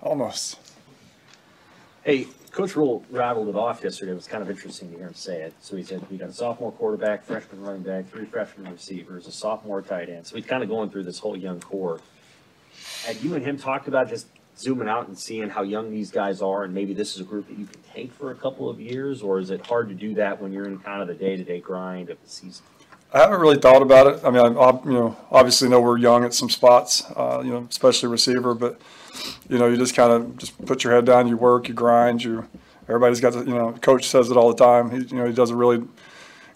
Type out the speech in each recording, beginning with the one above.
Almost. Hey, Coach Rhule rattled it off yesterday. It was kind of interesting to hear him say it. So he said, we got a sophomore quarterback, freshman running back, three freshman receivers, a sophomore tight end. So he's kind of going through this whole young core. Had you and him talked about just zooming out and seeing how young these guys are and maybe this is a group that you can take for a couple of years? Or is it hard to do that when you're in kind of the day-to-day grind of the season? I haven't really thought about it. I mean, I, ob- you know, obviously know we're young at some spots, uh, you know, especially receiver, but, you know, you just kind of just put your head down, you work, you grind, you, everybody's got to, you know, coach says it all the time. He, you know, he does a really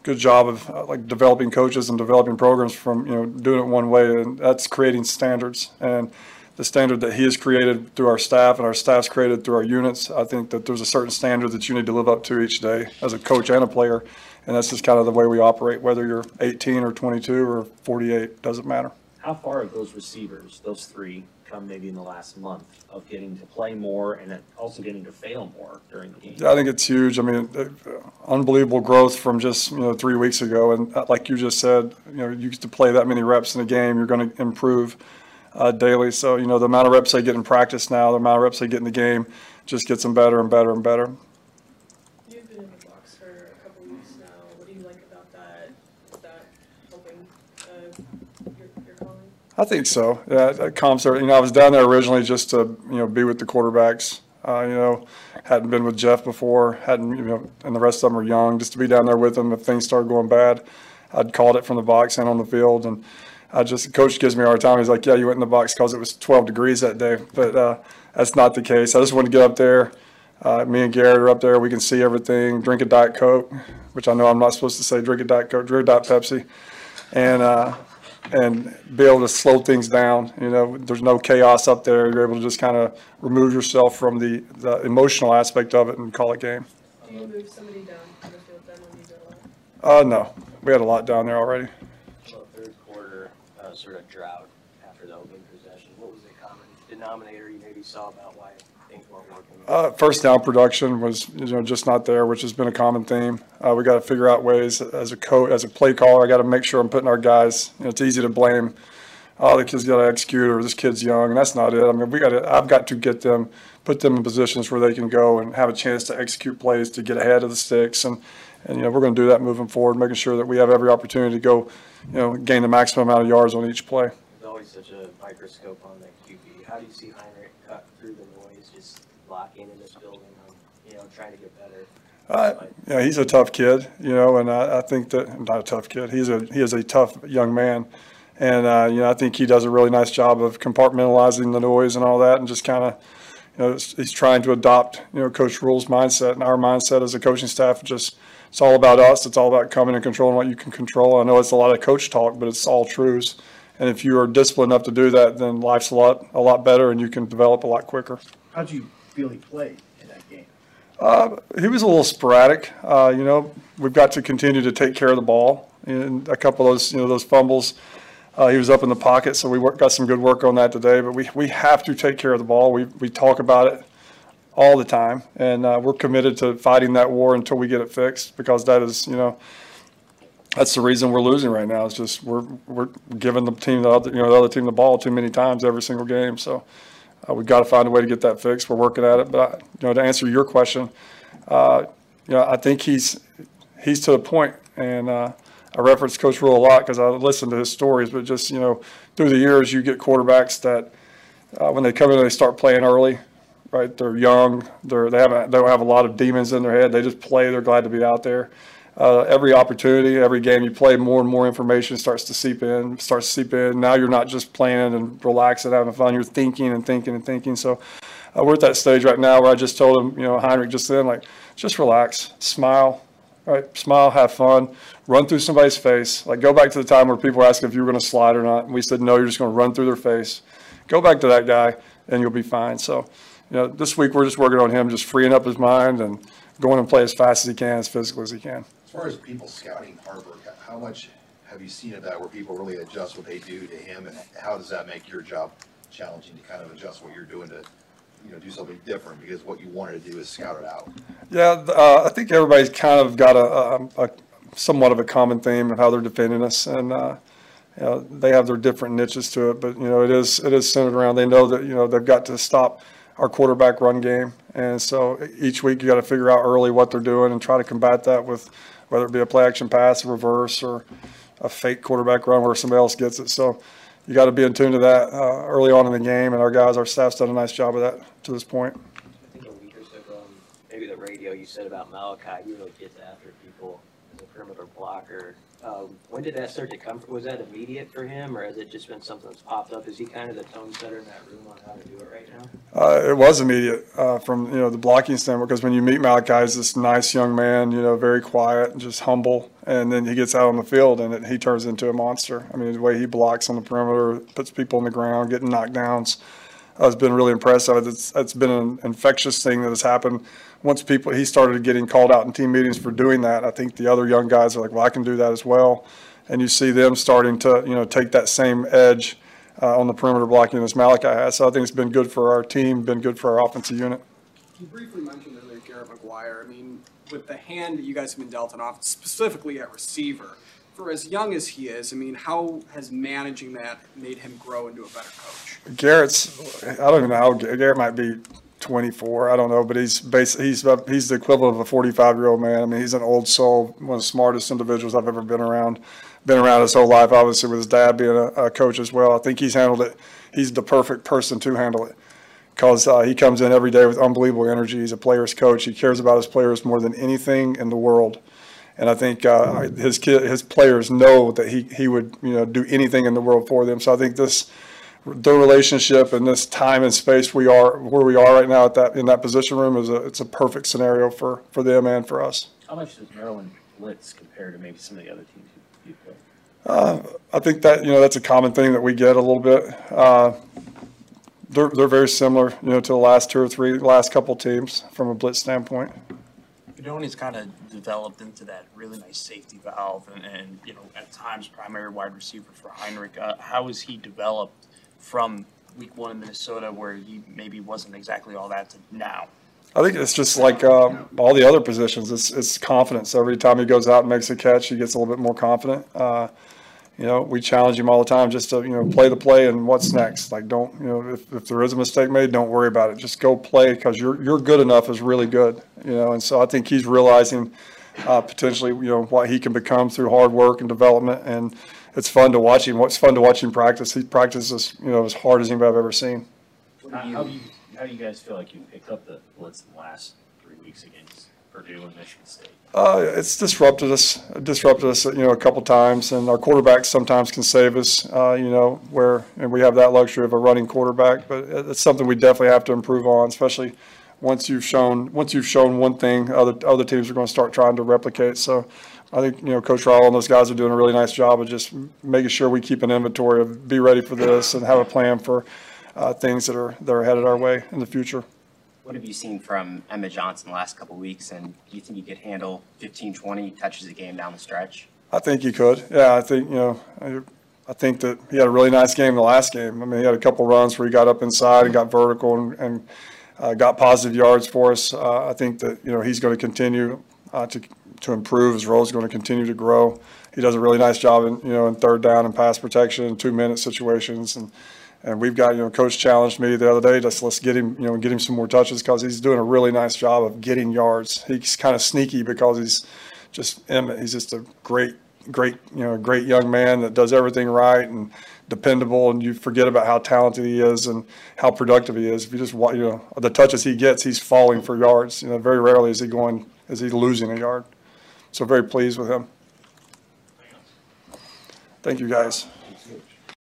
good job of uh, like developing coaches and developing programs from, you know, doing it one way, and that's creating standards. And the standard that he has created through our staff and our staff's created through our units, I think that there's a certain standard that you need to live up to each day as a coach and a player. And that's just kind of the way we operate, whether you're 18 or 22 or 48, doesn't matter. How far have those receivers, those three, come maybe in the last month of getting to play more and also getting to fail more during the game? I think it's huge. I mean, unbelievable growth from just, you know, three weeks ago. And uh, like you just said, you know, you get to play that many reps in a game, you're going to improve uh, daily. So, you know, the amount of reps they get in practice now, the amount of reps they get in the game just gets them better and better and better. You've been in the box for a couple weeks now. What do you like about that? Is that helping, uh, your, your calling? I think so. Yeah, that calms her. You know, I was down there originally just to you know be with the quarterbacks. Uh, you know, hadn't been with Jeff before. Hadn't you know, and the rest of them are young. Just to be down there with them if things started going bad, I'd called it from the box and on the field. And I just coach gives me a hard time. He's like, "Yeah, you went in the box because it was 12 degrees that day," but uh, that's not the case. I just wanted to get up there. Uh, me and Garrett are up there. We can see everything. Drink a Diet Coke, which I know I'm not supposed to say. Drink a Diet Coke. Drink a Diet Pepsi, and uh, and be able to slow things down. You know, there's no chaos up there. You're able to just kind of remove yourself from the, the emotional aspect of it and call it game. Do you move somebody down on the field then when you go? Uh, no, we had a lot down there already. Sort of drought after the opening possession. What was the common denominator you maybe saw about why things weren't working? Uh, first down production was, you know, just not there, which has been a common theme. Uh, we got to figure out ways as a coach, as a play caller, I got to make sure I'm putting our guys, you know, it's easy to blame, oh, the kid's got to execute or this kid's young, and that's not it. I mean, we got to, I've got to get them, put them in positions where they can go and have a chance to execute plays to get ahead of the sticks. And, and, you know, we're going to do that moving forward, making sure that we have every opportunity to go, you know, gain the maximum amount of yards on each play. There's always such a microscope on the QB. How do you see Heinrich cut through the noise, just blocking in this building, um, you know, trying to get better? Uh, yeah, he's a tough kid, you know, and I, I think that not a tough kid. He's a he is a tough young man, and uh, you know I think he does a really nice job of compartmentalizing the noise and all that, and just kind of, you know, he's trying to adopt you know Coach Rhule's mindset and our mindset as a coaching staff. Just it's all about us. It's all about coming and controlling what you can control. I know it's a lot of coach talk, but it's all truths. And if you are disciplined enough to do that, then life's a lot a lot better, and you can develop a lot quicker. How'd you feel he played in that game? He was a little sporadic. Uh, you know, we've got to continue to take care of the ball. And a couple of those, you know, those fumbles, uh, he was up in the pocket, so we work, got some good work on that today. But we, we have to take care of the ball. We, we talk about it all the time, and uh, we're committed to fighting that war until we get it fixed because that is, you know, that's the reason we're losing right now. It's just we're we're giving the team the other, you know the other team the ball too many times every single game. So uh, we've got to find a way to get that fixed. We're working at it. But I, you know, to answer your question, uh, you know, I think he's he's to the point, and uh, I reference Coach Rhule a lot because I listen to his stories. But just you know, through the years, you get quarterbacks that uh, when they come in, they start playing early. Right, they're young. They're they haven't they don't have a lot of demons in their head. They just play. They're glad to be out there. Uh, every opportunity, every game you play, more and more information starts to seep in. Starts to seep in. Now you're not just playing and relaxing, having fun. You're thinking and thinking and thinking. So uh, we're at that stage right now where I just told him, you know, Heinrich just then, like, just relax, smile, right? Smile, have fun, run through somebody's face. Like, go back to the time where people were asking if you were going to slide or not. And we said, no, you're just going to run through their face. Go back to that guy, and you'll be fine. So, you know, this week we're just working on him, just freeing up his mind and going and play as fast as he can, as physical as he can. As far as people scouting Haarberg, how much have you seen of that where people really adjust what they do to him and how does that make your job challenging to kind of adjust what you're doing to, you know, do something different because what you wanted to do is scout it out? Yeah, uh, I think everybody's kind of got a, a, a somewhat of a common theme of how they're defending us, and uh, you know, they have their different niches to it, but, you know, it is, it is centered around, they know that, you know, they've got to stop our quarterback run game. And so each week you got to figure out early what they're doing and try to combat that with, whether it be a play action pass, a reverse, or a fake quarterback run where somebody else gets it. So you got to be in tune to that uh, early on in the game, and our guys, our staff's done a nice job of that to this point. I think a week or so ago, maybe the radio, you said about Malachi, he really gets after people a perimeter blocker. Um, when did that start to come, was that immediate for him, or has it just been something that's popped up? Is he kind of the tone setter in that room on how to do it right now? Uh, it was immediate uh, from you know the blocking standpoint because when you meet Malachi, he's this nice young man, you know, very quiet and just humble, and then he gets out on the field and it, he turns into a monster. I mean, the way he blocks on the perimeter, puts people on the ground, getting knockdowns, has been really impressive. It's it's been an infectious thing that has happened. Once people he started getting called out in team meetings for doing that, I think the other young guys are like, well, I can do that as well, and you see them starting to you know take that same edge uh, on the perimeter blocking as Malachi has. So I think it's been good for our team, been good for our offensive unit. You briefly mentioned earlier Garrett McGuire. I mean, with the hand that you guys have been dealt in offense, specifically at receiver, for as young as he is, I mean, how has managing that made him grow into a better coach? Garrett's, I don't even know how, Garrett might be 24, I don't know, but he's bas he's, he's the equivalent of a 45-year-old man. I mean, he's an old soul, one of the smartest individuals I've ever been around. Been around his whole life, obviously, with his dad being a, a coach as well. I think he's handled it, he's the perfect person to handle it. Because uh, he comes in every day with unbelievable energy. He's a player's coach. He cares about his players more than anything in the world. And I think uh, his kid, his players know that he, he would, you know, do anything in the world for them. So I think this, the relationship and this time and space we are, where we are right now at that, in that position room is a, it's a perfect scenario for, for them and for us. How much does Maryland blitz compare to maybe some of the other teams you, play? I think that, you know, that's a common thing that we get a little bit. Uh, They're, they're very similar, you know, to the last two or three, last couple teams from a blitz standpoint. Fidone's kind of developed into that really nice safety valve and, and, you know, at times primary wide receiver for Heinrich. Uh, how has he developed from week one in Minnesota where he maybe wasn't exactly all that to now? I think it's just like um, all the other positions. It's it's confidence. Every time he goes out and makes a catch, he gets a little bit more confident. Uh, you know, we challenge him all the time just to you know play the play and what's next. Like don't you know if, if there is a mistake made, don't worry about it. Just go play because you're you're good enough is really good. You know, and so I think he's realizing uh, potentially you know what he can become through hard work and development. And it's fun to watch him. What's fun to watch him practice. He practices you know as hard as anybody I've ever seen. How, do you, how do you guys feel like you picked up the blitz in the last three weeks against Purdue and Michigan State? Uh, it's disrupted us, disrupted us, you know, a couple times, and our quarterbacks sometimes can save us, uh, you know, where, and we have that luxury of a running quarterback, but it's something we definitely have to improve on, especially once you've shown, once you've shown one thing, other, other teams are going to start trying to replicate. So I think, you know, Coach Rowell and those guys are doing a really nice job of just making sure we keep an inventory of be ready for this and have a plan for, uh, things that are, that are headed our way in the future. What have you seen from Emmett Johnson the last couple weeks, and do you think you could handle 15, 20 touches a game down the stretch? I think he could. Yeah, I think, you know, I, I think that he had a really nice game the last game. I mean, he had a couple runs where he got up inside and got vertical and, and uh, got positive yards for us. Uh, I think that, you know, he's going to continue uh, to, to improve. His role is going to continue to grow. He does a really nice job in, you know, in third down and pass protection and two-minute situations. And, and we've got, you know, coach challenged me the other day, just let's get him, you know, get him some more touches because he's doing a really nice job of getting yards. He's kind of sneaky because he's just He's just a great, great, you know, great young man that does everything right and dependable. And you forget about how talented he is and how productive he is. If you just, you know, the touches he gets, he's falling for yards. You know, very rarely is he going, is he losing a yard. So very pleased with him. Thank you, guys.